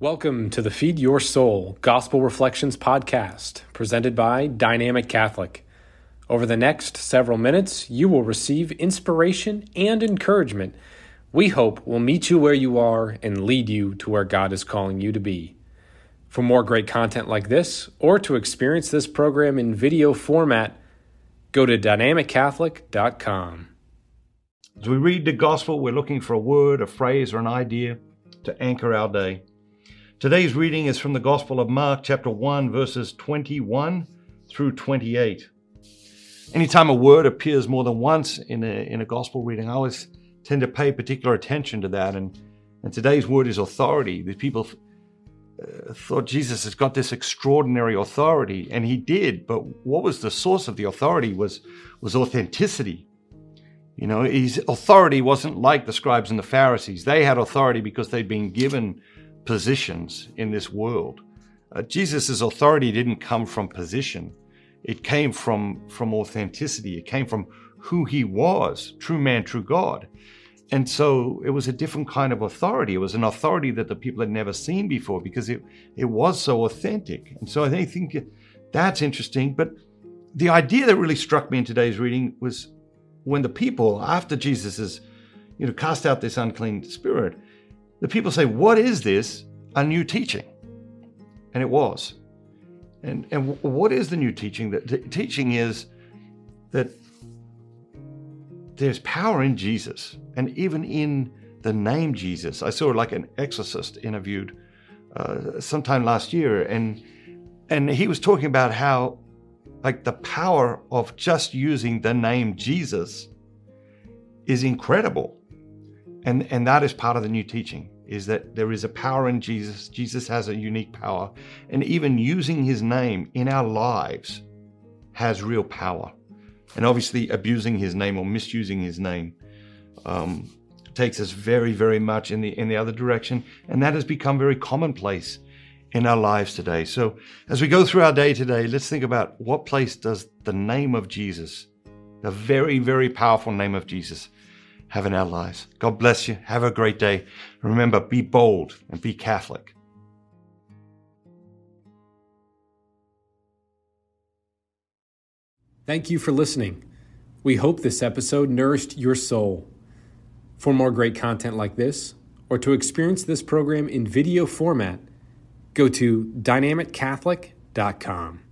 Welcome to the Feed Your Soul Gospel Reflections podcast, presented by Dynamic Catholic. Over the next several minutes, you will receive inspiration and encouragement we hope will meet you where you are and lead you to where God is calling you to be. For more great content like this, or to experience this program in video format, go to dynamiccatholic.com. As we read the gospel, we're looking for a word, a phrase, or an idea to anchor our day. Today's reading is from the Gospel of Mark, chapter 1, verses 21 through 28. Anytime a word appears more than once in a, in a gospel reading, I always tend to pay particular attention to that. And, and today's word is authority. These people uh, thought Jesus has got this extraordinary authority, and he did. But what was the source of the authority was, was authenticity. You know, his authority wasn't like the scribes and the Pharisees. They had authority because they'd been given positions in this world. Uh, Jesus' authority didn't come from position. It came from, from authenticity. It came from who he was, true man, true God. And so it was a different kind of authority. It was an authority that the people had never seen before because it, it was so authentic. And so I think that's interesting. But the idea that really struck me in today's reading was when the people, after Jesus has, you know, cast out this unclean spirit, the people say, What is this? A new teaching. And it was. And, and what is the new teaching? The teaching is that there's power in Jesus and even in the name Jesus. I saw like an exorcist interviewed uh, sometime last year, and and he was talking about how like the power of just using the name Jesus is incredible and, and that is part of the new teaching is that there is a power in Jesus. Jesus has a unique power. And even using his name in our lives has real power. And obviously, abusing his name or misusing his name um, takes us very, very much in the in the other direction. And that has become very commonplace in our lives today. So as we go through our day today, let's think about what place does the name of Jesus, the very, very powerful name of Jesus, have an our lives. God bless you. Have a great day. Remember, be bold and be Catholic. Thank you for listening. We hope this episode nourished your soul. For more great content like this, or to experience this program in video format, go to dynamiccatholic.com.